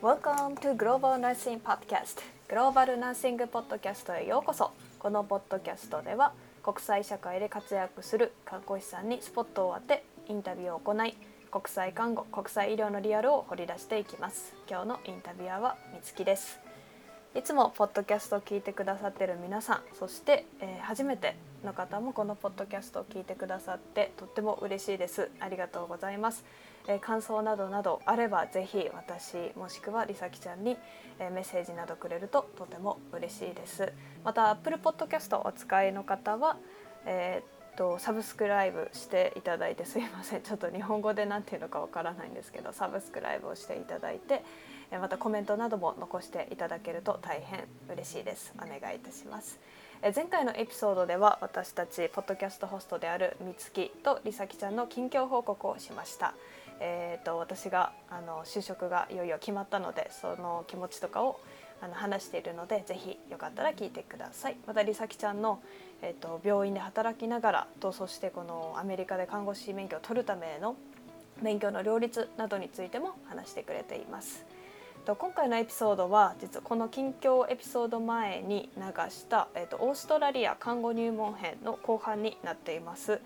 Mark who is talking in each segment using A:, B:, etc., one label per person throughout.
A: Welcome to Global Nursing Podcast. グローバルナーシングポッドキャストへようこそ。このポッドキャストでは国際社会で活躍する看護師さんにスポットを当てインタビューを行い国際看護国際医療のリアルを掘り出していきます。今日のインタビュアーはみつきです。いつもポッドキャストを聞いてくださってる皆さんそして、えー初めての方もこのポッドキャストを聞いてくださってとっても嬉しいです。ありがとうございます、え感想などなどあればぜひ私もしくはりさきちゃんに、えメッセージなどくれるととても嬉しいです。また Apple Podcast お使いの方は、えーっとサブスクライブしていただいてすいませんちょっと日本語で何ていうのかわからないんですけどサブスクライブをしていただいてまたコメントなども残していただけると大変嬉しいです。お願いいたします。前回のエピソードでは私たちポッドキャストホストであるみつきとりさきちゃんの近況報告をしました。えー、と私があの就職がいよいよ決まったのでその気持ちとかをあの話しているのでぜひよかったら聞いてくださいまたりさきちゃんの、えー、と病院で働きながらとそしてこのアメリカで看護師免許を取るための勉強の両立などについても話してくれています。と今回のエピソードは実はこの近況エピソード前に流した、えー、とオーストラリア看護入門編の後半になっています。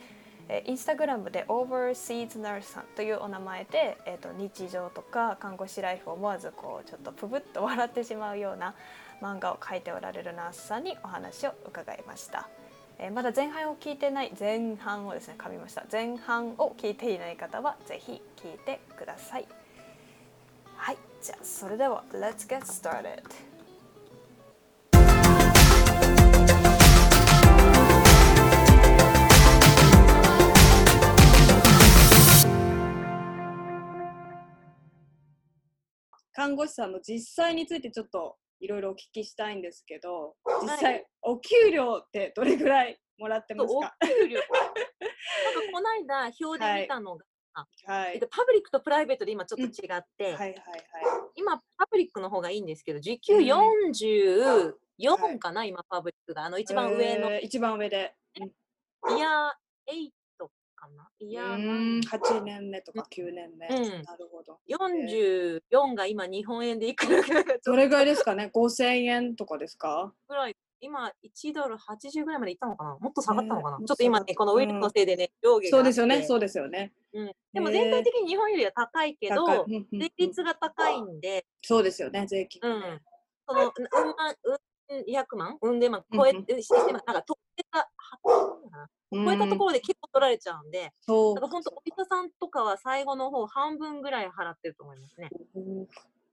A: えインスタグラムで Overseas Nurse さんというお名前で、えー、と日常とか看護師ライフを思わずこうちょっとプブッと笑ってしまうような漫画を描いておられるナースさんにお話を伺いました。えーまだ前半を聞いてない前半をですね噛みました。前半を聞いていない方はぜひ聞いてください。はいじゃあそれでは Let's get started
B: 看護師さんの実際についてちょっといろいろお聞きしたいんですけど実
A: は
B: 際お給料ってどれぐらいもらってます
C: お
B: か
C: 給料？なんかこの間表で見たのが、
B: はい。
C: えっと、パブリックとプライベートで今ちょっと違って、
B: はいはい
C: 今パブリックの方がいいんですけど時給
B: うん。
C: 44かな、今パブリックが。あの一番上の。
B: えー一番上で。
C: イヤー8かな。イ
B: う
C: ヤー
B: ーん8年目とか9年目、
C: うん。
B: なるほど。
C: 44が今日本円でいくら
B: どれぐらいですかね？5000円とかですか？
C: ぐらい。今1ドル80ぐらいまでいったのかな？もっと下がったのかな、
B: ね
C: ちょっと今ねこのウイルスのせいでね、上下が
B: そうですよねそうですよね。
C: うん、でも
B: ね
C: 全体的に日本よりは高いけど、税率が高いんで、
B: そうですよね税金
C: うん。その、うん万、うん、200万、うんで万、
B: うん
C: 超え
B: うん
C: て、して、なんか、特定が、は超えたところで結構取られちゃうんで、
B: ろ
C: だから本当、お医者さんとかは最後の方、半分ぐらい払ってると思いますね。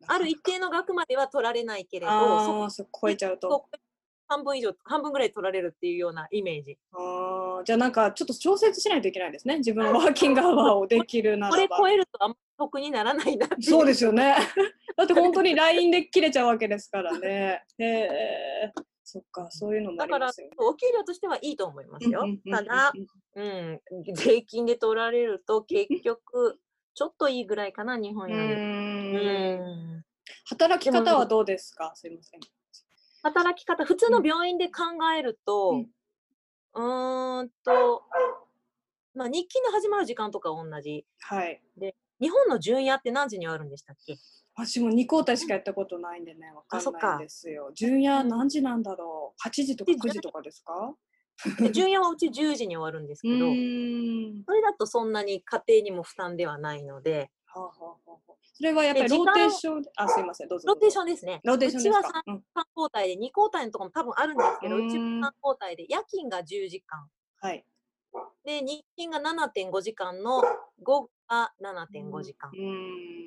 C: ある一定の額までは取られないけれど、そ
B: ああ、そう超えちゃうと。
C: こ半分以上、半分ぐらい取られるっていうようなイメージ。
B: ああ、じゃあなんかちょっと調節しないといけないですね。自分のワーキングアワーをできるならば
C: これ超。えるとあんま得にならないな。
B: そうですよね。だって本当に LINE で切れちゃうわけですからね。へえ。そっか、そういうのもあ
C: だから
B: りますよね。、
C: お給料としてはいいと思いますよただ、うん、税金で取られると結局、ちょっといいぐらいかな、日本
B: う
C: より。
B: ん
C: うん
B: 働き方はどうですか？すいません。
C: 働き方、普通の病院で考えると、
B: うん
C: うーんと、まあ、日勤の始まる時間とか同じ。
B: はい。
C: 日本の巡夜って何時に終わるんでしたっけ？
B: 私も2交代しかやったことないんでね、わかんないんですよ。純夜何時なんだろう ?8 時とか
C: で
B: 9時とかですか？
C: で巡夜はうち10時に終わるんです
B: う
C: けど。それだとそんなに家庭にも負担ではないので、
B: はあはあはあはあそれはやっぱりローテーションで、あ、すいません、どうぞ。
C: ローテーションですね。
B: ローテーション
C: うちは
B: か
C: 3,
B: うん
C: 交代で2交代のところも多分あるんですけど、
B: う
C: ちは3交代で夜勤が10時間。
B: はい。
C: で、日勤が7.5時間の午後が7.5時間。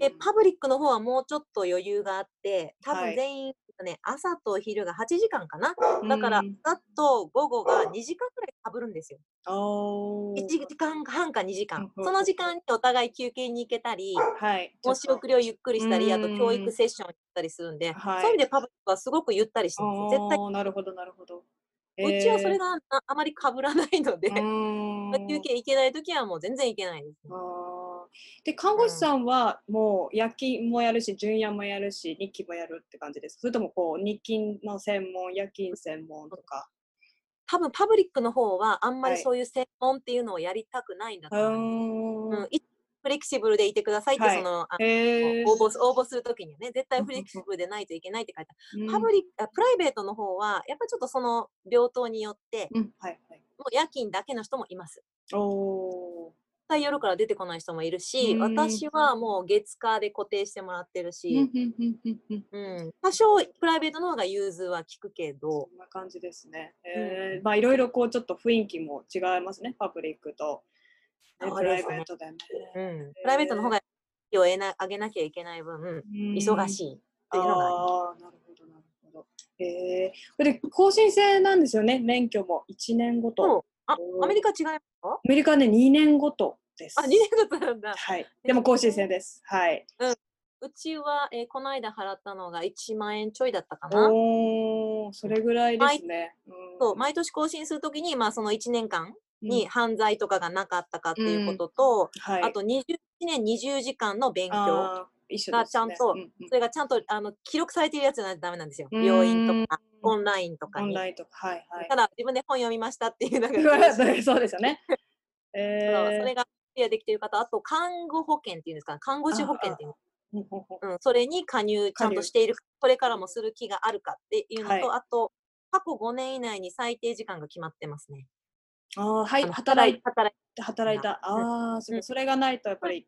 C: で、パブリックの方はもうちょっと余裕があって、多
B: はい
C: 分全員、ね、朝と昼が8時間かな。だから
B: うん、
C: 朝と午後が2時間くらいかぶるんですよ。
B: おー
C: 1時間半か2時間
B: うん。
C: その時間にお互い休憩に行けたり、
B: はい。
C: 申し送りをゆっくりしたり、あと
B: うん
C: 教育セッション行ったりするんで、
B: はい
C: そういう意味でパブリックはすごくゆったりしてます。絶対、
B: なるほど、なるほど。
C: うちはそれ
B: え
C: がああまりかぶらないので、休憩行けないときはもう全然行けないですね。
B: で看護師さんはもう夜勤もやるし純夜もやるし日勤もやるって感じですそれともこう日勤の専門夜勤専門とか？
C: 多分パブリックの方はあんまり
B: はい。
C: そういう専門っていうのをやりたくないんだと
B: う
C: 思います。
B: ーん。
C: うん、いフレキシブルでいてくださいって、
B: はい。
C: そのあ
B: へー。
C: 応募す応募するときにはね、絶対フレキシブルでないといけないって書いてある。パブリックあプライベートの方は、やっぱりちょっとその病棟によって、
B: うん、うん、はいはい。
C: もう夜勤だけの人もいます。
B: お
C: 夜から出てこない人もいるし、
B: うん
C: 私はもう月火で固定してもらってる
B: うん
C: し、
B: うんうんうんうん。
C: うん、多少プライベートの方が融通は効くけど。
B: そ、んな感じですね。えー。まあいろいろこうちょっと雰囲気も違いますね。パブリックと、ね、プライベートでね。
C: うん、プライベートの方が費を得な上げなきゃいけない分、忙し
B: い。
C: いっていうのがあ
B: なるほど、なるほど。えー、で更新制なんですよね、免許も1年ごと。
C: あアメリカ違いますか？
B: アメリカね、2年ごとです。
C: あ、2年ごとなんだ。
B: はい。でも更新制です。はい。
C: うちは、えーこの間払ったのが1万円ちょいだったかな。
B: おー、それぐらいですね。うん
C: そう毎年更新するときに、まあ、その1年間
B: うん
C: に犯罪とかがなかったかっていうことと、
B: はい、
C: あと21年20時間の勉強。がちゃんと
B: うんうん
C: それがちゃんとあの記録されているやつじゃないとダメなんですよ。
B: うん
C: 病院とか、オンラインとかに。
B: オンラインとか、はいはい
C: た。だ、自分で本読みましたっていうのが
B: そうですよね。えー、
C: それがクリアできている方、あと看護保険っていうんですか、看護師保険っていううん、それに加入ちゃんとしている、これからもする気があるかっていうのと、
B: はい
C: あと、過去5年以内に最低時間が決まってますね。
B: あーはい働い
C: 働い
B: 働いた。ああ、そそれがないとやっぱり。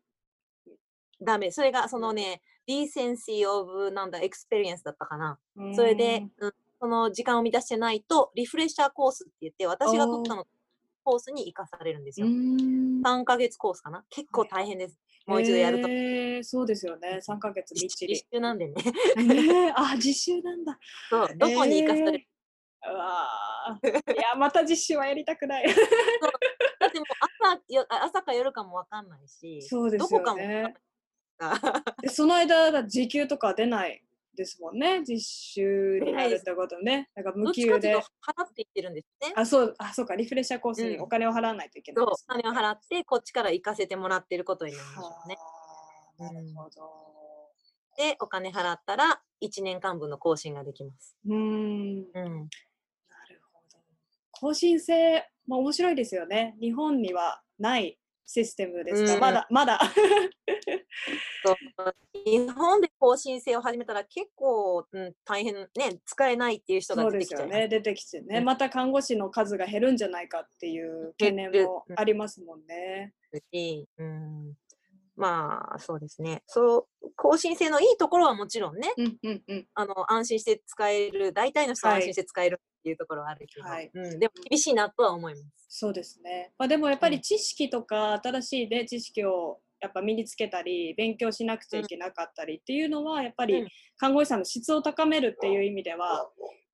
C: ダメ。それがそのね、decency of なんだ、experience だったかな。それで、うん、その時間を満たしてないと、リフレッシャーコースって言って、私が取ったのコースに生かされるんです
B: う
C: よ。
B: ん。
C: 3ヶ月コースかな。結構大変です。もう一度やると。
B: えー、そうですよね。3ヶ月みっちり
C: 実。習なんでね。
B: えー、あ、実習なんだ。
C: そう、どこに生かされる、
B: えーうわー いや、また実習はやりたくない。
C: だってもう朝朝か夜かもわかんないし、
B: そうです
C: どこか
B: よね。
C: もわかんない
B: その間だ時給とか出ないですもんね。実習になるってことね。なんか無給で。
C: 払っていってるんですね。
B: あ、そう、あ、そうか、リフレッシャーコースに
C: うん
B: お金を払わないといけな
C: そう、お
B: いです、ね
C: 金を払って、こっちから行かせてもらってることになるんでしょうね。
B: はあなるほど。
C: で、お金払ったら、1年間分の更新ができます。
B: うーん、
C: うん。
B: 更新制、まあ面白いですよね。日本にはないシステムですか、
C: うん
B: まだ、まだ。
C: 日本で更新制を始めたら結構、うん、大変ね、使えないっていう人が出てきちゃいます。
B: ですよね。出てきてね、
C: うん
B: また看護師の数が減るんじゃないかっていう懸念もありますもんね。
C: し、うん、まあそうですねそう更新性のいいところはもちろんね
B: うんうんうん。
C: あの安心して使える大体の人は
B: はい
C: 安心して使えるっていうところはあるけど、
B: はい
C: うん、でも厳しいなとは思います。
B: そうですね。まあ、でもやっぱ
C: うん
B: り知識とか新しい、ね、知識をやっぱ身につけたり勉強しなくちゃいけなかったりっていうのはやっぱり
C: うん
B: 看護師さんの質を高めるっていう意味では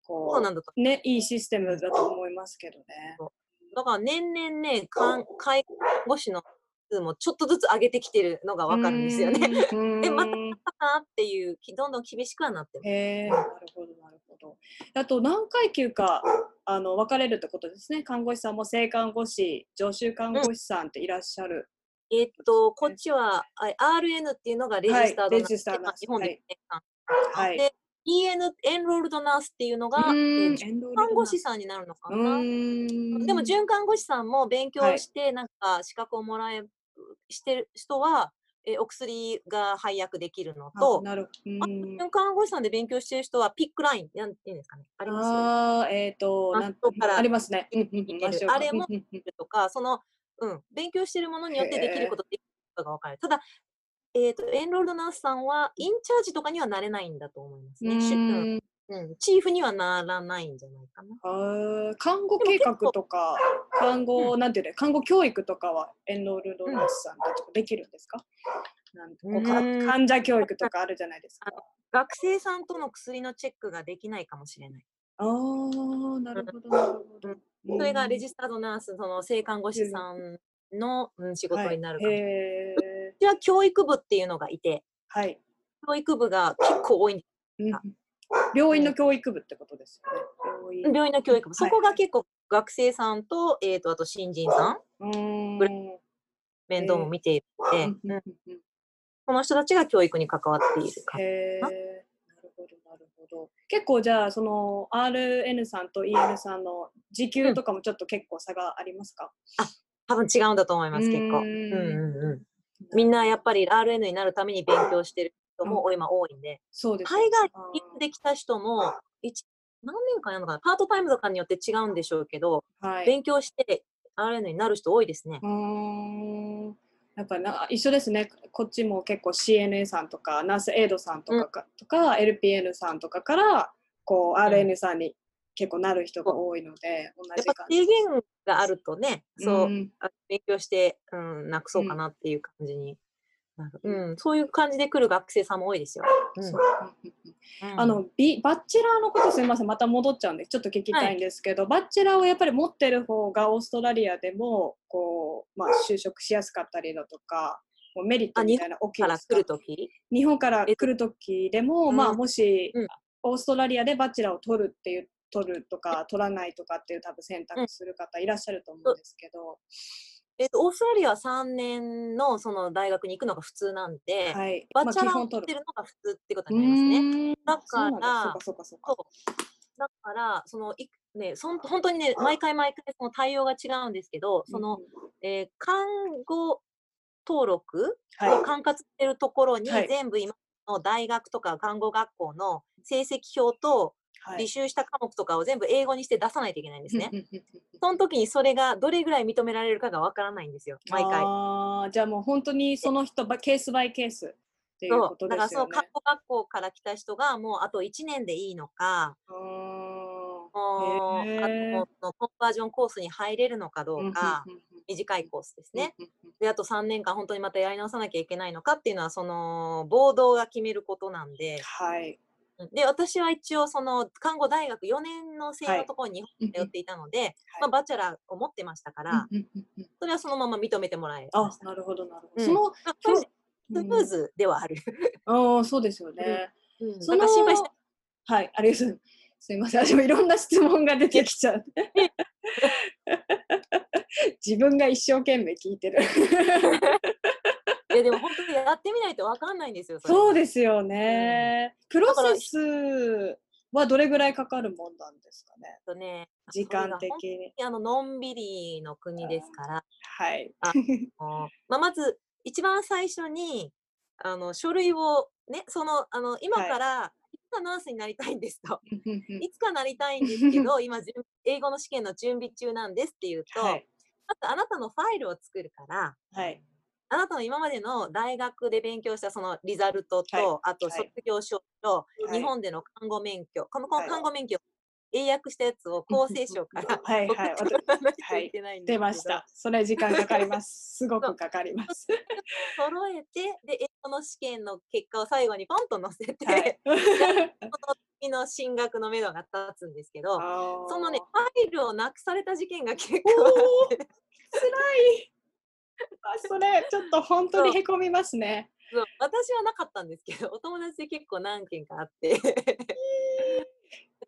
B: こ
C: そうなんだと
B: う、ね、いいシステムだと思いますけどね。
C: だから年々ねかん介護士の数もちょっとずつ上げてきてるのがわかるんですよね。
B: うーん。
C: でまた
B: うーん
C: なっていうきどんどん厳しくはなってます。
B: へえ、なるほど、なるほど。あと、何階級かあの分かれるってことですね。看護師さんも正看護師、常習看護師さんっていらっしゃる。
C: えーっと、こっちはあ RN っていうのがレジスタード
B: レジスタード
C: まあ日本で
B: はい
C: 1年間
B: はい。
C: で、EN、エンロールドナースっていうのが、
B: う
C: えー看護師
B: ナ
C: さんになるのか
B: う
C: な。
B: ーん
C: でも、準看護師さんも勉強
B: はい
C: して、なんか資格をもらえ、してる人は、えーお薬が配薬できるの
B: あ
C: と、
B: なるほど。うーん
C: 準看護師さんで勉強してる人は、ピックライン、なんていうんですかね。あります？
B: ああ、えっ、と、なん
C: 後から
B: ありますね。
C: あれもとか、その、うん、勉強してるものによってできること、できることが分かる。ただ、えっ、と、エンロールドナースさんは、インチャージとかにはなれないんだと思います
B: う
C: ね。うんうん、チーフにはならないんじゃないかな。
B: 看護計画とか、看護、なんていうの、看護教育とかはエンロールドナースさんたちもできるんですか、なんか
C: うん
B: 患者教育とかあるじゃないですか。
C: 学生さんとの薬のチェックができないかもしれない。
B: ああ、なるほど、なるほど。
C: それがレ
B: ジ
C: ジスタードナース、その性看護師さんの、うん、仕事になるかもしれない。は教育部っていうのがいて、
B: はい。
C: 教育部が結構多いんで
B: うん病院の教育部ってことですよね。病院。
C: の教育部。そ
B: はい
C: こが結構学生さんと、えっ、と、あと新人さん。面倒も見ているので、
B: うんうん
C: うん
B: うん
C: この人たちが教育に関わっているか。
B: なるほど、なるほど。結構じゃあ、その RN さんと EN さんの時給とかもちょっと結構差がありますか、
C: 多分違うんだと思います、結構。
B: うん
C: うんうん。みんなやっぱり RN になるために勉強してる人も今多いんで、
B: そうです
C: 海外に行ってきた人も、一何年間やるのかなパートタイムとかによって違うんでしょうけど、
B: はい。
C: 勉強して RN になる人多いですね。
B: うーん。やっぱな一緒ですね。こっちも結構 CNA さんとかナースエイドさんとかか、とか LPN さんとかからこう RN さんに結構なる人が多いので、同
C: やっぱ
B: じ感じ
C: 制限があるとね、そう、
B: ん。
C: あ勉強して、うん、なくそうかなっていう感じにうん。そういう感じで来る学生さんも多いですよ。
B: あのビバッチェラーのことすみません。また戻っちゃうんでちょっと聞きたいんですけど、バッチェラーをやっぱり持ってる方がオーストラリアでもこう、まあ、就職しやすかったりだとかもうメリット
C: あ
B: みたいな大きいですか
C: から来るとき、
B: 日本から
C: えっと
B: 来る時でも、
C: うん。
B: まあもし、
C: うん。
B: オーストラリアでバチェラーを取るっていう取るとか取らないとかっていう多分選択する方いらっしゃると思うんですけど、
C: えっと、オーストラリアは3年のその大学に行くのが普通なんで、
B: はい、
C: バチャラーを
B: 取
C: ってるのが普通ってこと
B: う
C: になりますね。だから
B: そうかそうか
C: だから、そのいね、そん本当にね、毎回毎回その対応が違うんですけど、その、
B: うん
C: えー看護登録
B: はい。
C: を管轄してるところに
B: はい。
C: 全部今の大学とか看護学校の成績表と
B: はい
C: 履修した科目とかを全部英語にして出さないといけないんですね。その時にそれがどれぐらい認められるかがわからないんですよ、毎回。
B: あーじゃあもう本当にその人ばケースバイケースっていう
C: そう
B: こと
C: だからそう、
B: ですよね
C: 看。護学校から来た人がもうあと1年でいいのか、もうあのコンバージョンコースに入れるのかど
B: ん
C: うか、短いコースですね。で、あと3年間本当にまたやり直さなきゃいけないのかっていうのは、その、ボードが決めることなんで、
B: はい。
C: で、私は一応、その、看護大学4年の生のところに日本に通っていたので、まあ、バチェラーを持ってましたから、
B: うんうんうんうん
C: それはそのまま認めてもらえまし、た。
B: あなるほどなるほど。
C: うん
B: その
C: スムーズではある。
B: ああ、そうですよね。
C: うん、
B: その
C: なんか心配して、
B: はい、ありがとう。すみません、私もいろんな質問が出てきちゃう。自分が一生懸命聞いてる。
C: いやでも本当にやってみないとわかんないんですよ。れ
B: そうですよね。プロ
C: だから
B: セスはどれぐらいかかるもんなんですかね？
C: とね、
B: 時間的に。
C: にあののんびりの国ですから、
B: はい。
C: もうまあ、まず一番最初にあの書類をね、そのあの今
B: はい
C: から、いつかナースになりたいんですと。
B: うんうんうん
C: いつかなりたいんですけど、今準英語の試験の準備中なんですっていうと、
B: はい。
C: まずあなたのファイルを作るから、
B: はい。
C: あなたの今までの大学で勉強したそのリザルトと、
B: はい
C: あと
B: はい
C: 卒業証と、
B: はい
C: 日本での看護免許、この看護免許、英訳したやつを厚生省から
B: はい
C: 送っ
B: はい
C: てもらわないといけないんですけど、
B: 出ました。それ時間かかります。すごくかかります。
C: 揃えて、で、英語の試験の結果を最後にポンと載せて、
B: はい。
C: その次の進学のめどが立つんですけど、そのね、ファイルをなくされた事件が結構
B: お
C: あ
B: ー
C: って、
B: 辛い。あそれちょっと本当にへこみますね。
C: そう私はなかったんですけど、お友達で結構何件かあって。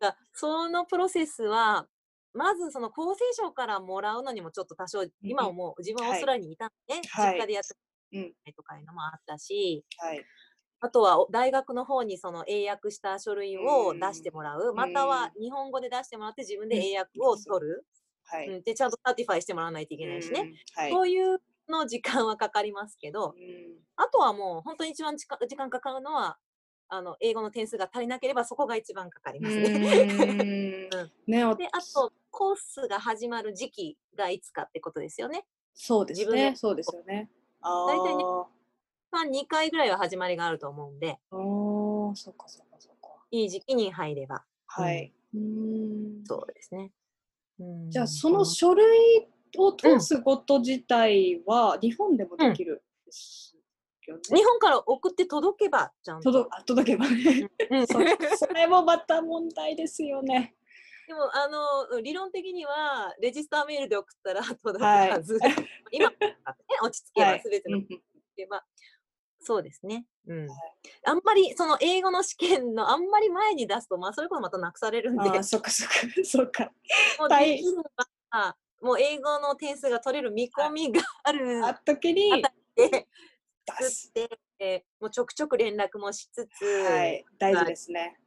C: だからそのプロセスは、まずその厚生省からもらうのにもちょっと多少、今はもう自分はオーストラリアにいたんで、
B: はい
C: 実家でやってとかいうのもあったし、
B: はい。
C: あとはお大学の方にその英訳した書類を
B: うん
C: 出してもらう、または日本語で出してもらって自分で英訳を取る、
B: はい。
C: うんでちゃんと certify してもらわないといけないしね、
B: うん。はい。
C: そういうの時間はかかりますけど、
B: うん
C: あとはもう本当に一番時間時間かかるのは、あの英語の点数が足りなければそこが一番かかりますね。
B: うん ね、お
C: で、あと、コースが始まる時期がいつかってことですよね。
B: そうです。ねそうですよね。あ
C: 大体ね
B: あ。
C: まあ、2回ぐらいは始まりがあると思うんで、
B: おー、そっかそっかそっか。
C: いい時期に入れば。
B: はい。うん
C: そうですね。うん
B: じゃあその書類を通すこと自体は日本でもできるんですよね。
C: 日本から送って届けば、ちゃんと。
B: 届あ届けばね。
C: うん
B: そそれもまた問題ですよね。
C: でも、あの、理論的には、レジスターメールで送ったら届く
B: はい
C: はず。今、ね、落ち着けば、
B: はい
C: すべての
B: うんうん
C: けば、そうですね。うん。あんまり、その英語の試験のあんまり前に出すと、まあ、それこそまたなくされるんで、
B: そっかそっかそっか。
C: もうもう英語の点数が取れる見込みがある
B: あっ時に
C: あで、
B: 出
C: 作
B: す。
C: って、えーもうちょくちょく連絡もしつつ、
B: はい、大事ですね。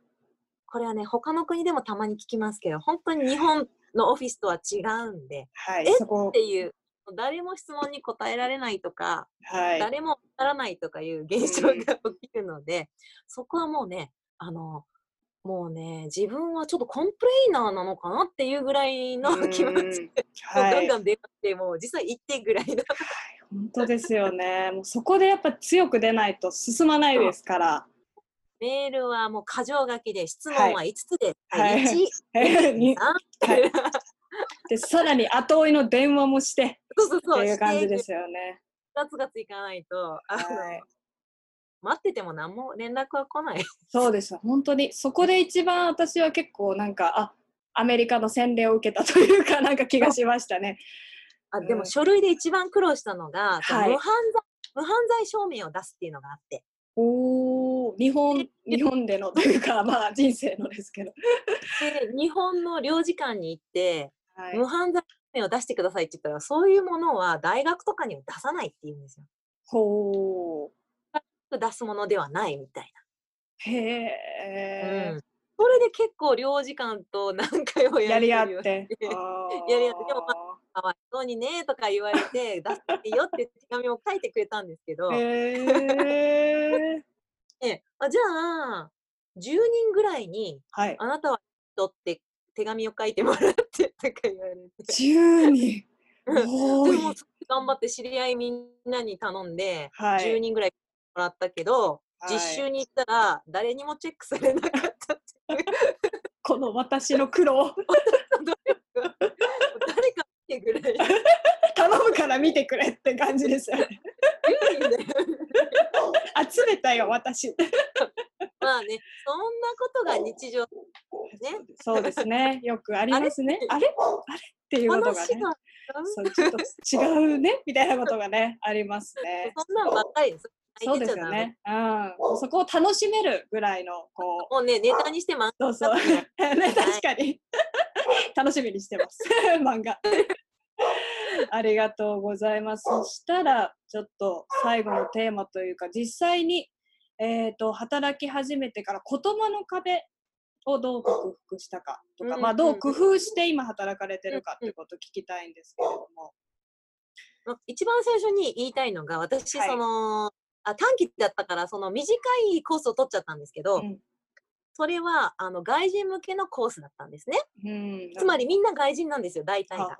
C: これはね、他の国でもたまに聞きますけど、本当に日本のオフィスとは違うんで、
B: はい
C: え、っていう、誰も質問に答えられないとか、
B: はい。
C: 誰もわからないとかいう現象が起きるので、そこはもうね、あの、もうね、自分はちょっとコンプレイナーなのかなっていうぐらいの 気持ちで、
B: はい。
C: ガンガン電話して、もう実際行ってぐらいの。
B: 本当ですよね。もうそこでやっぱ強く出ないと進まないですから。
C: メールはもう箇条書きで、質問は5つで、
B: はい。
C: 1、
B: に
C: 3、
B: はい。でさらに後追いの電話もして
C: そうそうそう、
B: っていう感じですよね。
C: ガツガツいかないと、あの
B: はい
C: 待ってても何も連絡は来ない。
B: そうです本当にそこで一番私は結構なんかあアメリカの洗礼を受けたというか なんか気がしましたね。
C: あで
B: うん
C: も書類で一番苦労したのが、無犯罪無犯罪証明を出すっていうのがあって、
B: おお日本日本でのというか まあ人生のですけど。
C: で日本の領事館に行って、
B: はい
C: 無犯罪証明を出してくださいって言ったら、そういうものは大学とかには出さないって言うんですよ。
B: ほう
C: 出すものではないみたい
B: へ
C: な。
B: え、
C: うん。それで結構領事館と何回も
B: やり合って
C: やり合ってでもかわいそうにねとか言われて、出していいよって手紙を書いてくれたんですけど、
B: へえ。
C: ね あじゃあ、10人ぐらいに、
B: はい。
C: あなたは人って手紙を書いてもらってとか言われて。
B: 10人。
C: でも頑張って知り合いみんなに頼んで、
B: はい。
C: 10人ぐらいもらったけど、
B: はい
C: 実習に行ったら誰にもチェックされなかったっていう。
B: この私の苦労
C: 誰か見てぐらい。
B: 頼むから見てくれって感じですよね。
C: 10人だよ
B: 集めたよ私。
C: まあね、そんなことが日常。ね
B: そうですね。よくありますね。あれ？あれ？っていうことがね。そうちょっと違うね？みたいなことがねありますね。
C: そんなんばっかりです。
B: そうですよね。うん。そこを楽しめるぐらいのこう。
C: もうね、ネタにしてます。
B: そうそう。ね 確かに 楽しみにしてます 漫画。ありがとうございます。そしたらちょっと最後のテーマというか実際にえっ、と働き始めてから言葉の壁をどう克服したかとか、
C: うん
B: まあどう工夫して今働かれてるかってことを聞きたいんですけれども。
C: まあ一番最初に言いたいのが、私、
B: はい
C: その、あ短期だったから、その短いコースを取っちゃったんですけど、
B: うん
C: それはあの外人向けのコースだったんですね。
B: うん
C: つまりみんな外人なんですよ、大体が。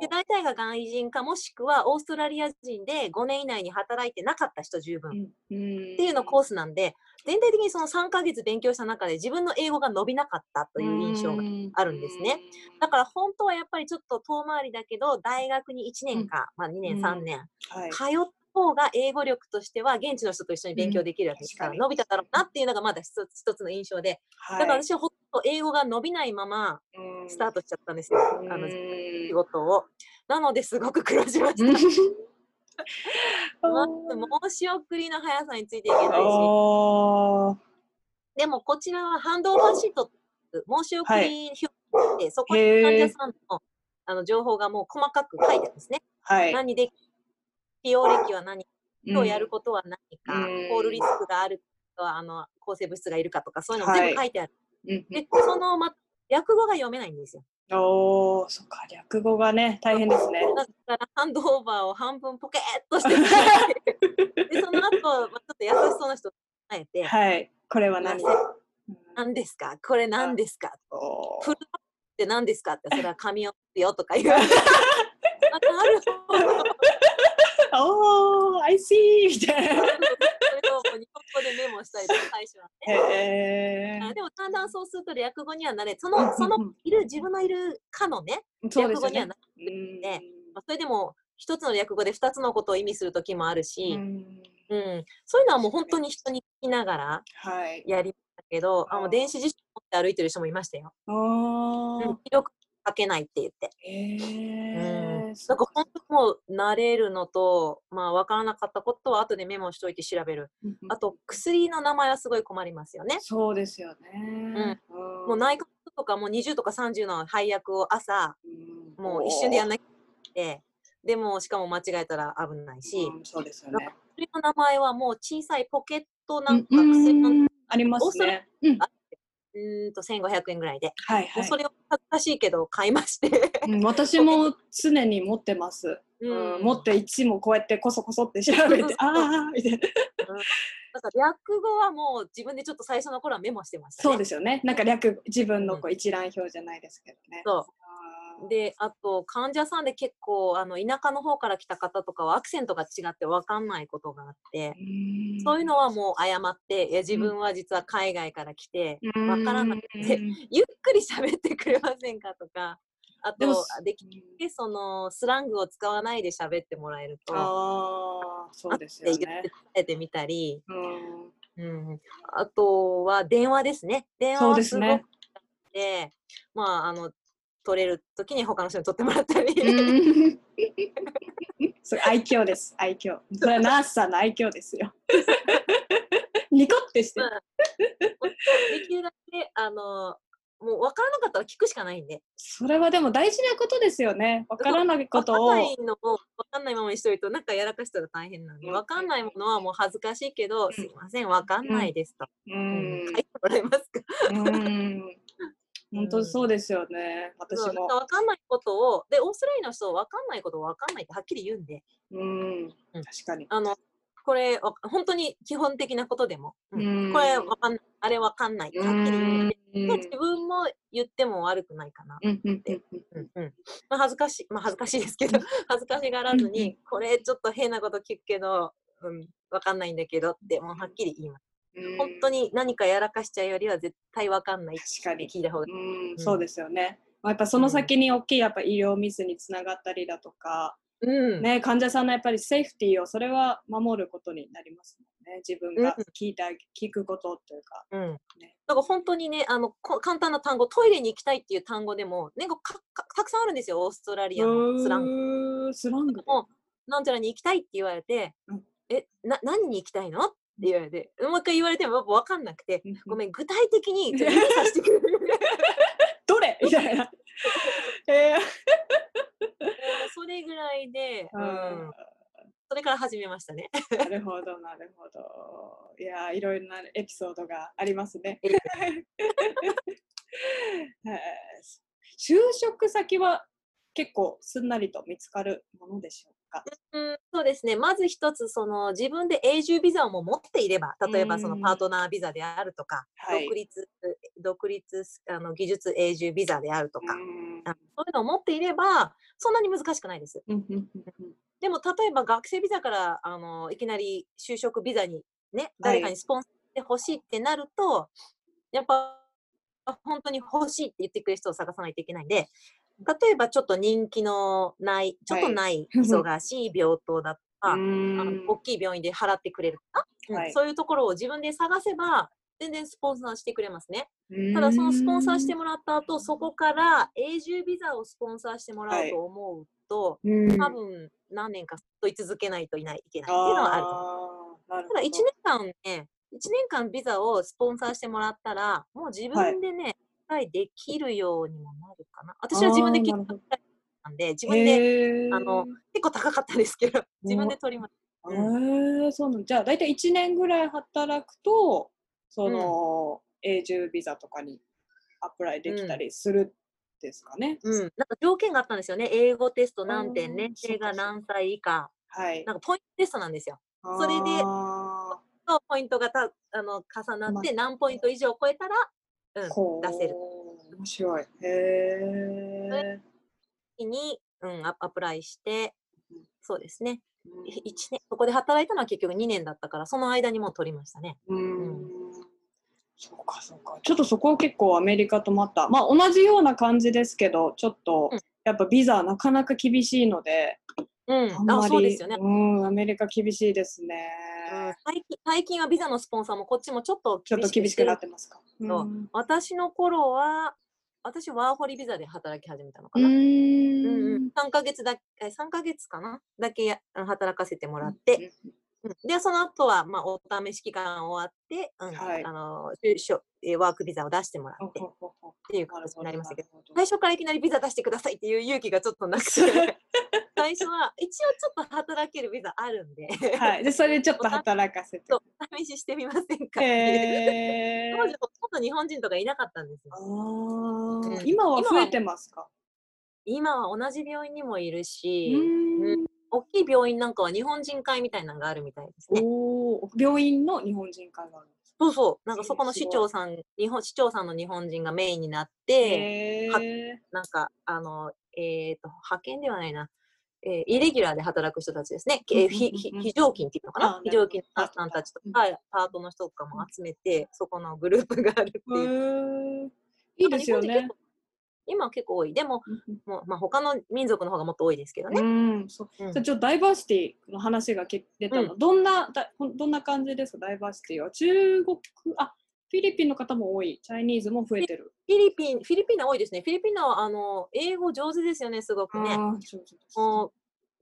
C: で大体が外人かもしくはオーストラリア人で5年以内に働いてなかった人十分。っていうのコースなんで、全体的にその3ヶ月勉強した中で自分の英語が伸びなかったという印象が。あるんですね。だから本当はやっぱりちょっと遠回りだけど、大学に1年か、まあ2年、
B: うん
C: 3年、
B: はい
C: 通った方が英語力としては現地の人と一緒に勉強できるわけですから、伸びただろうなっていうのがまだ一つ一つの印象で、
B: はい。
C: だから私はほとんど英語が伸びないままスタートしちゃったんですよ、あの仕
B: 仕
C: 事を。なのですごく苦労しました。まず申し送りの速さについていけないし、でもこちらはハンドオーバーシート申し送り表で、そこに患者さんのあの情報がもう細かく書いてあるんですね。
B: はい。
C: 何で、起用歴は何今日やる
B: こ
C: ことは何か、
B: うん
C: コールリスクがあるとあの抗生物質がいるかとかそういうのも全部書いてある。
B: と。うん
C: で、その、ま、略語が読めないんですよ。
B: おー、そっか、略語がね、大変ですね。
C: だからハンドオーバーを半分ポケーっとしてて で、その後、まあ、ちょっと優しそうな人と考えて、
B: はい。これは何？
C: な何ですか？これ何ですか？フルって何ですか？って、それは紙をよとか言われて。あるほど。
B: おー、I see! みたいな。
C: それを日本語でメモしたりとか最初はね。
B: へ
C: あでもだんだんそうすると略語にはなれ、そのそのいる自分のいるかのね、略語にはな。
B: うん
C: でまあそれでも一つの略語で二つのことを意味する時もあるし、
B: うん
C: うんそういうのはもう本当に人に聞きながら。やりましたけど、あ
B: あ
C: の電子辞書持って歩いてる人もいましたよ。
B: あ
C: うん。記録書けないって言って。
B: へ
C: うん
B: ー。
C: なんか本当にもう慣れるのと、まあ分からなかったことは後でメモしといて調べる。あと薬の名前はすごい困りますよね。
B: そうですよね。うん
C: もう内科とかもう20とか30の配薬を朝、
B: うん
C: もう一瞬でやんなきゃいけない。でもしかも間違えたら危ないし、
B: うんそうですよね。
C: 薬の名前はもう小さいポケットな
B: うんん
C: か薬の、
B: うんありますね。うん
C: うーんと1500円ぐらいで、
B: はいはい。
C: そ。れを恥ずかしいけど買いまして、
B: うん 私も常に持ってます。うん、持って1もこうやってこそこそって調べてああみたいな。
C: なんか略語はもう自分でちょっと最初の頃はメモしてました、ね、
B: そうですよね。なんか略自分のこう一覧表じゃないですけどね、
C: そうであと患者さんで結構あの田舎の方から来た方とかはアクセントが違って分かんないことがあってそういうのはもう謝っていや自分は実は海外から来て分からなくて ゆっくり喋ってくれませんかとかあとできてそのスラングを使わないで喋ってもらえると
B: あそうですよね。
C: 言って伝えてみたり、うん、あとは電話ですね。電話はすごくで、ね、まああの取れる時に他の人に取ってもらったり。
B: それ愛嬌です、愛嬌。それはナースさんの愛嬌ですよ。ニコってして。
C: できるだけ、あの、もう分からなかったら聞くしかないんで。
B: それはでも大事なことですよね。分からないことを。分かん
C: ないのを分かんないままにしといると、なんかやらかしたら大変なんで、分かんないものはもう恥ずかしいけど、すいません、分かんないですと。うん。書いてもらえますか？うん。
B: 本当そうですよね、私も。
C: 分かんないことを、で、オーストラリアの人は分かんないことを分かんないってはっきり言うんで。
B: うん、確かに。
C: あの、これ、本当に基本的なことでも、うん、これわかんない、あれ分かんないってはっきり言うんで、自分も言っても悪くないかな。って。まあ恥ずかしい、まあ恥ずかしいですけど、恥ずかしがらずに、これちょっと変なこと聞くけど、うん、分かんないんだけどって、もうはっきり言います。本当に何かやらかしちゃうよりは絶対わかんない
B: 確かに。
C: 聞いた方がい
B: い、うん、そうですよね、まあ、やっぱその先に大きいやっぱ医療ミスにつながったりだとか、うん。ね、患者さんのやっぱりセーフティーをそれは守ることになりますもんね。自分が聞いた、うん、聞くことというか、
C: うん。ね、だから本当にねあの簡単な単語トイレに行きたいっていう単語でも、ね、たくさんあるんですよオーストラリアのスラング。
B: スラング
C: もなんちゃらに行きたいって言われて、うん、えな何に行きたいの？っ言われて、もう一回言われても分かんなくて、ごめん、具体的に 指さしてくれる。
B: どれ？みたいな。えー、
C: それぐらいで、うん、それから始めましたね。
B: なるほど、なるほど。いや、いろいろなエピソードがありますね。就職先は結構すんなりと見つかるものでしょうか、
C: うん、そうですね。まず一つその自分で永住ビザをも持っていれば例えばそのパートナービザであるとか、独立独立あの技術永住ビザであるとか、そういうのを持っていればそんなに難しくないです。でも例えば学生ビザからあのいきなり就職ビザにね誰かにスポンサーしてほしいってなると、はい、やっぱ本当に欲しいって言ってくれる人を探さないといけないんで、例えばちょっと人気のない、ちょっとない忙しい病棟だったら、あの大きい病院で払ってくれるかな、はい、そういうところを自分で探せば、全然スポンサーしてくれますね。ただそのスポンサーしてもらった後、そこから永住ビザをスポンサーしてもらうと思うと、はい、多分何年か問い続けないといないいけないっていうのはあると思う。ただ1年間ね、1年間ビザをスポンサーしてもらったら、もう自分でね、はい回できるようにもなるかな。私は自分で聞いたなんで、自分で、あの、結構高かったですけど、自分で取りました。
B: へ、えー、そうなんじゃあ、大体1年ぐらい働くと、その、うん、永住ビザとかにアプライできたりするですかね。
C: うん、なんか条件があったんですよね。英語テスト何点、年齢が何歳以下。はい。なんかポイントテストなんですよ。それで、ポイントがたあの重なって何ポイント以上超えたらうん、出せる。
B: 面白い。へえ。
C: に、うん、アプライして、そうですね。1年、そこで働いたのは結局2年だったから、その間にも取りましたね。うん。
B: そうか、そうか。ちょっとそこは結構アメリカとまた、まあ同じような感じですけど、ちょっと、やっぱビザなかなか厳しいので、
C: うん、あそうですよね。
B: うん、アメリカ厳しいですね。
C: 最近最近はビザのスポンサーもこっちもちょっと
B: ちょっと厳しくなってますか？
C: う。ん、私の頃は私ワーホリビザで働き始めたのかな。うん。うん3ヶ月だ3ヶ月かな？だけ働かせてもらって、うん、でその後はまあお試し期間終わって、うんはい、あのワークビザを出してもらってっていう形になりましたけど最初からいきなりビザ出してくださいっていう勇気がちょっとなくて最初は一応ちょっと働けるビザあるんで、
B: はい、でそれでちょっと働かせて。
C: 試ししてみませんかって当時ほとんど日本人とかいなかったんですよ、
B: うん、今は増えてますか？
C: 今は同じ病院にもいる
B: う
C: し、
B: ーん
C: 大きい病院なんかは日本人会みたいなのがあるみたいですね。
B: 病院の日本人会があるんです
C: そうそう。なんか
B: す
C: そこの市長さん、日本市長さんの日本人がメインになって、なんか、あの、えっ、と、派遣ではないな。えーイレギュラーで働く人たちですね。えー非常勤っていうのか
B: あ
C: な非常勤のさんたちと
B: うん
C: か、パートの人とかも集めて、そこのグループがあるっていう。
B: いいですよね。
C: 今は結構多い。でも、もうまあ、他の民族の方がもっと多いですけどね。
B: うん、そう。
C: うん
B: ちょっとダイバーシティの話がけ出たの、どんなだどんな感じですか？ダイバーシティは？中国あフィリピンの方も多いチャイニーズも増えてる。
C: フィリピン、フィリピンナ多いですね。フィリピンナは、あの、英語上手ですよね、すごくね。もう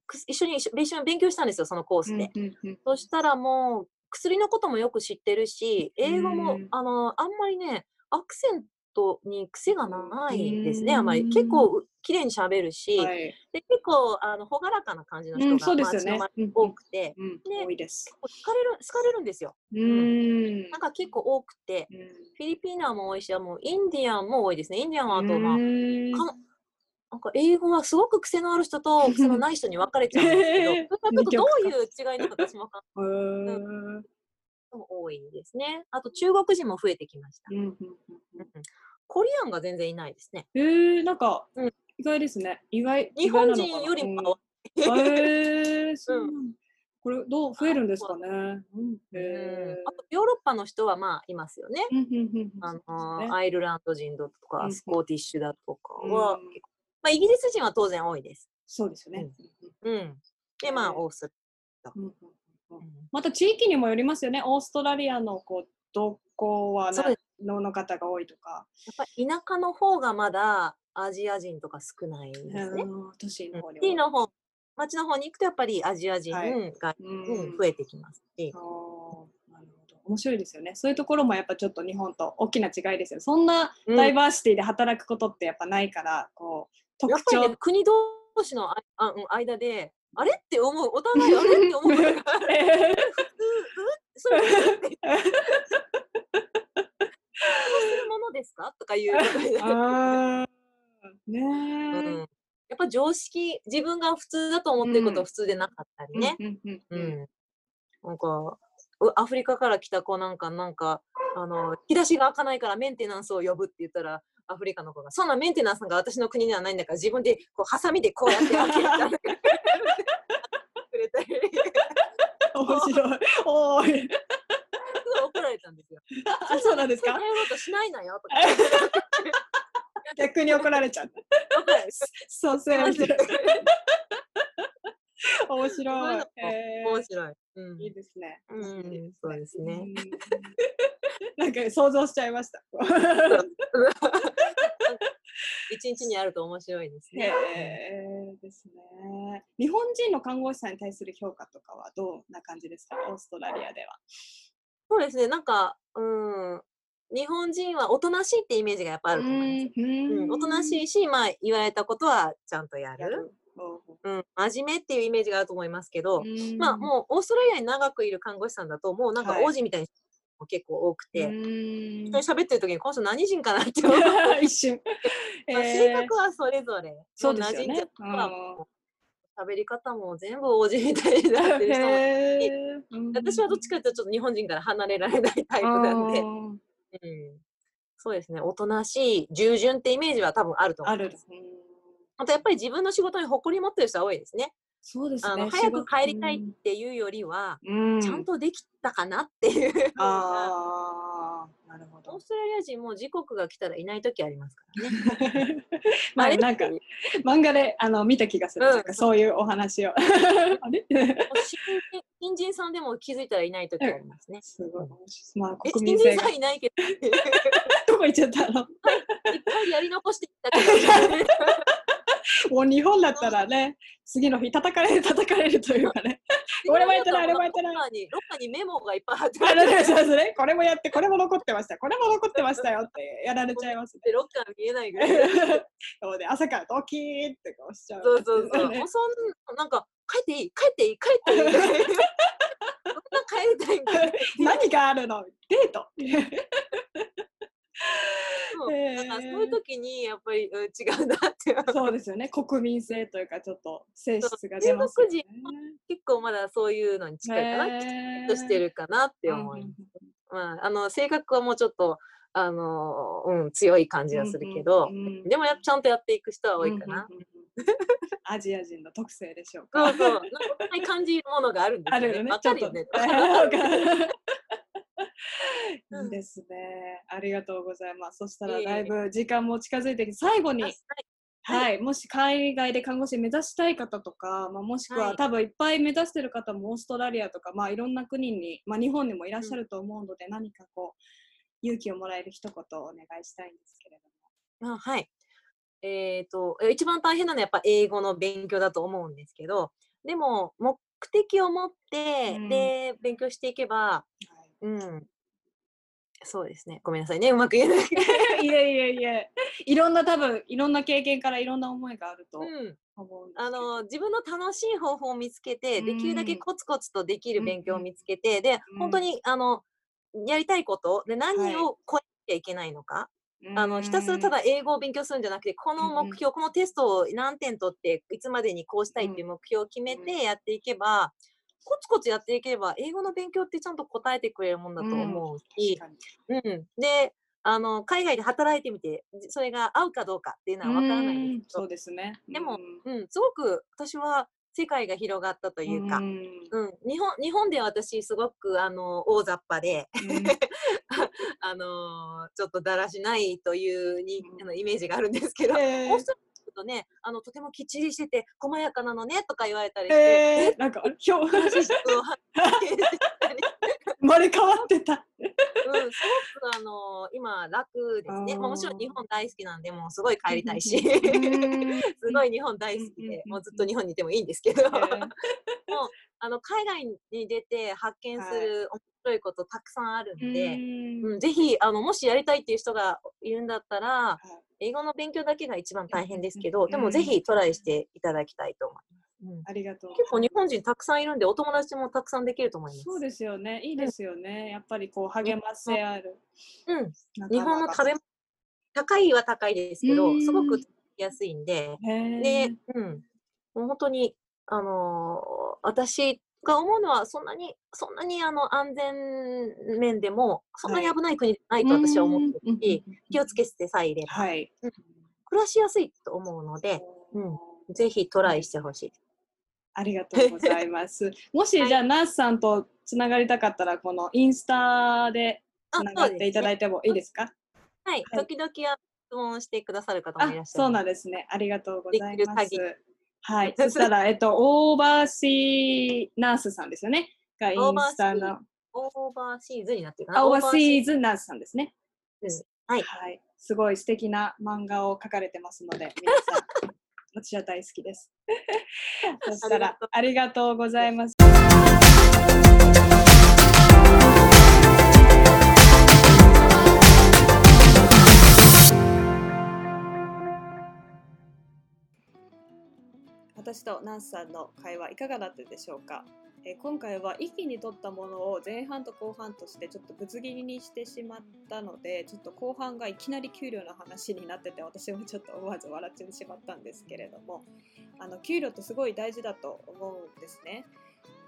C: く一緒に一緒一緒に勉強したんですよ、そのコースで。
B: うんうんうん
C: そしたらもう、薬のこともよく知ってるし、英語も、
B: うん
C: あの、あんまりね、アクセントに癖がないですね、
B: うん
C: あんまり。結構、う綺麗に喋るし、
B: はい。
C: で結構、あの、朗らかな感じの人が、
B: うんね。
C: まあ
B: うんうん。
C: 多くて、
B: うん。
C: ね
B: 多いです。
C: 好かれる、好かれるんですよ。
B: うーん。
C: なんか結構多くて、
B: うん。
C: フィリピンナーも多いし、もうインディアンも多いですね。インディアンはあと、まあ、なんか英語はすごく癖のある人と 癖のない人に分かれちゃうんですけど、
B: へ ー
C: それはちょっとどういう違いなのか私も分かんない。
B: へー
C: 人も多いですね。あと中国人も増えてきました。
B: うんうんうん。
C: うんコリアンが全然いないですね。
B: えー、なんか、
C: うん。
B: 意外ですね。意外。
C: 日本人よりも可愛い。
B: へ えー、そうなんだ。これどう増えるんですかね。うん、
C: うん。
B: へ
C: あとヨーロッパの人はまあいますよね。
B: ーうんうんうんうん
C: あの
B: ね。
C: アイルランド人だと
B: うんうん。
C: かスコーティッシュだとかは、
B: うん。
C: まあ、イギリス人は当然多いです。
B: そうですよね。
C: うん、でまあオースト
B: うんうんうん。
C: ラリア、
B: また地域にもよりますよね。オーストラリアのこうどこはな
C: そうで
B: のの方が多いとか、
C: やっぱり田舎の方がまだアジア人とか少ないですね。
B: うん都市の方に
C: 町の方に行くとやっぱりアジア人が、
B: はい
C: うん
B: うん
C: 増えてきますし。
B: あーなるほど面白いですよね。そういうところもやっぱちょっと日本と大きな違いですよ。そんな
C: うん
B: ダイバーシティで働くことってやっぱないから、こう特徴
C: やっぱりね、国同士のあ間で、あれって思う、お互いあれって思う。それするものですか？とかいう
B: ね
C: うんやっぱ常識、自分が普通だと思ってること
B: うん
C: は普通でなかったり
B: え。
C: ね。
B: うん。
C: なんか、うアフリカから来た子なんか、なんか、あの、引き出しが開かないからメンテナンスを呼ぶって言ったら、アフリカの子が、そんなメンテナンスが私の国にはないんだから、自分でこうハサミでこうやって開けるってくれたり、
B: 面白い。おーい。
C: 怒られたんですよ。
B: あ、そうなんですか
C: そういうことしないのよとか。
B: 逆に怒られちゃった。
C: 怒られて
B: そうそう。面白い。面白い。えー
C: 面白い。うん
B: いいですね。
C: うん、そうです
B: う
C: ね。
B: ん。なんか想像しちゃいました。
C: 一日にあると面白いです
B: へ
C: ね。
B: えですね。日本人の看護師さんに対する評価とかはどんな感じですか？オーストラリアでは。
C: そうですね。なんか、うん、日本人はおとなしいってイメージがやっぱあると思います。うん、おとなし
B: い
C: いし、まあ、言われたことはちゃんとやる。
B: う
C: うん、真面目っていうイメージがあると思いますけど、
B: うん
C: まあ、もうオーストラリアに長くいる看護師さんだと、もうなんか
B: はい
C: 王子みたいにも結構多くて、
B: うん
C: 人に喋ってる時に、この人何人かな？って思う。
B: 一瞬。
C: まあ性格はそれぞれ。
B: そうですよね
C: 喋り方も全部王子みたいになってる人も私はどっちかというとちょっと日本人から離れられないタイプなんで、うん、そうですね、おとなしい、従順ってイメージは多分あると思
B: ある
C: います。。
B: うん
C: あとやっぱり自分の仕事に誇り持ってる人は多いですね。
B: そうですね。
C: あの早く帰りたいっ
B: 仕
C: ていうよりは、
B: 事うん。
C: ちゃんとできたかなっていう。
B: あ、なるほど
C: オー。ストラリア人も時刻が来たらいない時ありますからね。
B: まあ、
C: れ
B: なんか漫画であの見た気がする、
C: うん
B: なんかそういうお話を。
C: 新人さんでも気づいたらいない時ありますね。
B: すごい。まあ、
C: え、
B: 国民性が
C: 新人さん。いないけど、
B: どこ行っちゃったの？
C: 一回やり残してきたけど、
B: もう日本だったらね、次の日叩かれる、叩かれるというかね。俺もやってない俺もやってない
C: ロッカーにロッカーにメモがいっぱい貼って
B: あ
C: ある
B: すね、これもやって、これも残ってました、これも残ってましたよってやられちゃいますね。
C: でロッカー見えないぐらい。
B: そうで朝からドキーってこうしちゃう。
C: そうそうそう。
B: ね
C: もうそんな、なんか、帰っていい帰っていい帰っていい帰りたいんかい
B: 何があるの？デート
C: そう
B: へー
C: だからそういう時にやっぱり、うん、違うなって
B: そうですよね。国民性というか、ちょっと性質が出ますよね。
C: 結構まだそういうのに近いかな、きち
B: へ
C: っとしてるかなって
B: ー
C: 思います。まあ、あの性格はもうちょっとあの、うん、強い感じはするけど、
B: うんうんうん
C: でもやっぱちゃんとやっていく人は多いかな。
B: うんうんうんアジア人の特性でしょうか。
C: そうそう。なんか感じるものがあるんですよね。
B: あるよね。
C: わかるよね。
B: いいですね。ありがとうございます。そしたらだいぶ時間も近づいてきて、最後に、
C: はい
B: はい、もし海外で看護師目指したい方とか、まあ、もしく
C: は
B: はい多分いっぱい目指してる方もオーストラリアとか、まあ、いろんな国に、まあ、日本にもいらっしゃると思うので、何かこう勇気をもらえる一言をお願いしたいんですけれども。
C: あはい。えっ、と、え一番大変なのはやっぱ英語の勉強だと思うんですけど、でも目的を持って、
B: うん
C: で、勉強していけば、
B: はい
C: うん。そうですね。ごめんなさいね。うまく言えない。
B: いえいえいえ、いろんな多分いろんな経験からいろんな思いがあると
C: うん。
B: 思うんですけど。
C: あの自分の楽しい方法を見つけて、できるだけ
B: うん
C: コツコツとできる勉強を見つけて、で、
B: うん
C: 本当にあのやりたいことで何
B: はい
C: を超えなきゃいけないのか、あのひたすらただ英語を勉強するんじゃなくて、この目標、このテストを何点取って、いつまでにこうしたいっていう目標を決め
B: うん
C: てやっていけば、コツコツやっていけば、英語の勉強ってちゃんと答えてくれるもんだと思うし、
B: 確かに。
C: うん、であの海外で働いてみて、それが合うかどうかっていうのは分からないんですけど。
B: そうですね。
C: でもうん、すごく私は世界が広がったというか、
B: ん。
C: うん、日本日本で私すごくあの大雑把で、あのーちょっとだらしないというに
B: うん。
C: あのイメージがあるんですけど、
B: えー。
C: オーストラリアだとねあのとてもきっちりしてて細やかなのねとか言われたりして、
B: えー、なんかひょ
C: 話質を発見したり
B: 生まれ変わってた。
C: うん、すごくあのー今楽ですね、まあ、もちろん日本大好きなんでもうすごい帰りたいし。すごい日本大好きでもうずっと日本にいてもいいんですけど、
B: えー。
C: あの海外に出て発見する面白いことたくさんあるんで、
B: うん。
C: うんぜひあのもしやりたいっていう人がいるんだったら
B: はい
C: 英語の勉強だけが一番大変ですけど、
B: うん
C: でもぜひトライしていただきたいと思います。うん
B: ありがとう。
C: 結構日本人たくさんいるんでお友達もたくさんできると思います。
B: そうですよね。いいですよね。やっぱりこう励ませ合る。
C: うん、日本の食べ高いは高いですけど、
B: うん
C: すごく使いんで、で、うん、もう本当に、あのー私が思うのは、そんなに、そんなにあの安全面でも、そんなに
B: はい
C: 危ない国じゃないと私は思ってる
B: うん
C: し、気をつけてさえいれば、
B: はい。
C: 暮らしやすいと思うので、うんぜひトライしてほしい。
B: ありがとうございます。もし、じゃあ、ナースさんとつながりたかったら、このインスタでつながっていただいてもいいですか？
C: はい、
B: はい
C: 時々あ質問してくださる方もいら
B: あ
C: っ、しゃる。
B: そうなんですね。ありがとうございます。はい。そしたら、えっと、 Oversea Nurse さんですよね。がインスタの。
C: Overseas になってるかな。
B: あ Overseas。 s Nurse さんですね。
C: うんはい
B: はい。すごい素敵な漫画を描かれてますので、皆さん、私は大好きです。そしたら、ありがとうございます。私とナンスさんの会話いかがだったでしょうか、えー今回は一気に取ったものを前半と後半としてちょっとぶつ切りにしてしまったのでちょっと後半がいきなり給料の話になってて私もちょっと思わず笑ってしまったんですけれどもあの給料ってすごい大事だと思うんですね。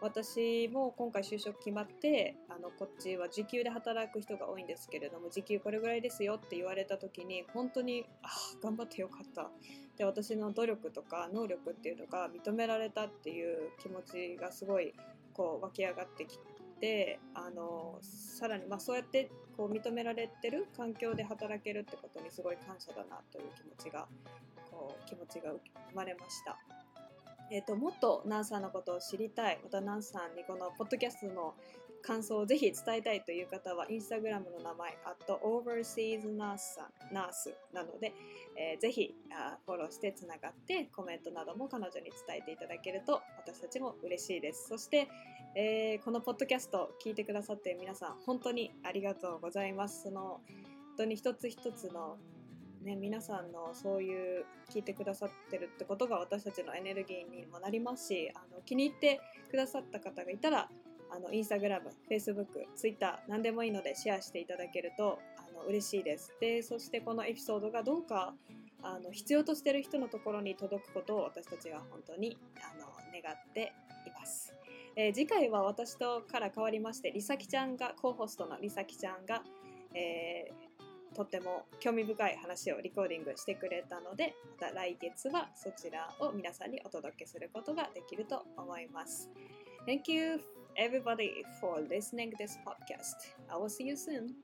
B: 私も今回就職決まってあのこっちは時給で働く人が多いんですけれども時給これぐらいですよって言われた時に本当にあ頑張ってよかったで私の努力とか能力っていうのが認められたっていう気持ちがすごいこう湧き上がってきてあのさらに、まあ、そうやってこう認められてる環境で働けるってことにすごい感謝だなという気持ちがこう気持ちが生まれました。えー、ともっとナンさんのことを知りたいまたナンさんにこのポッドキャストの感想をぜひ伝えたいという方はインスタグラムの名前 at overseas nurse ナースなので、えーぜひあフォローしてつながってコメントなども彼女に伝えていただけると私たちも嬉しいです。そして、えーこのポッドキャスト聞いてくださっている皆さん本当にありがとうございます。その本当に一つ一つのね、皆さんのそういう聞いてくださってるってことが私たちのエネルギーにもなりますしあの気に入ってくださった方がいたらあのインスタグラム、フェイスブック、ツイッター何でもいいのでシェアしていただけるとあ
A: の嬉しいです。で、そしてこのエピソードがどうかあの必要としてる人のところに届くことを私たちは本当にあの願っています。えー次回は私とから変わりまして、りさきちゃんが、コーホストのりさきちゃんが、えーとっても興味深い話をリコーディングしてくれたので、また来月はそちらを皆さんにお届けすることができると思います。Thank you everybody for listening this podcast. I will see you soon.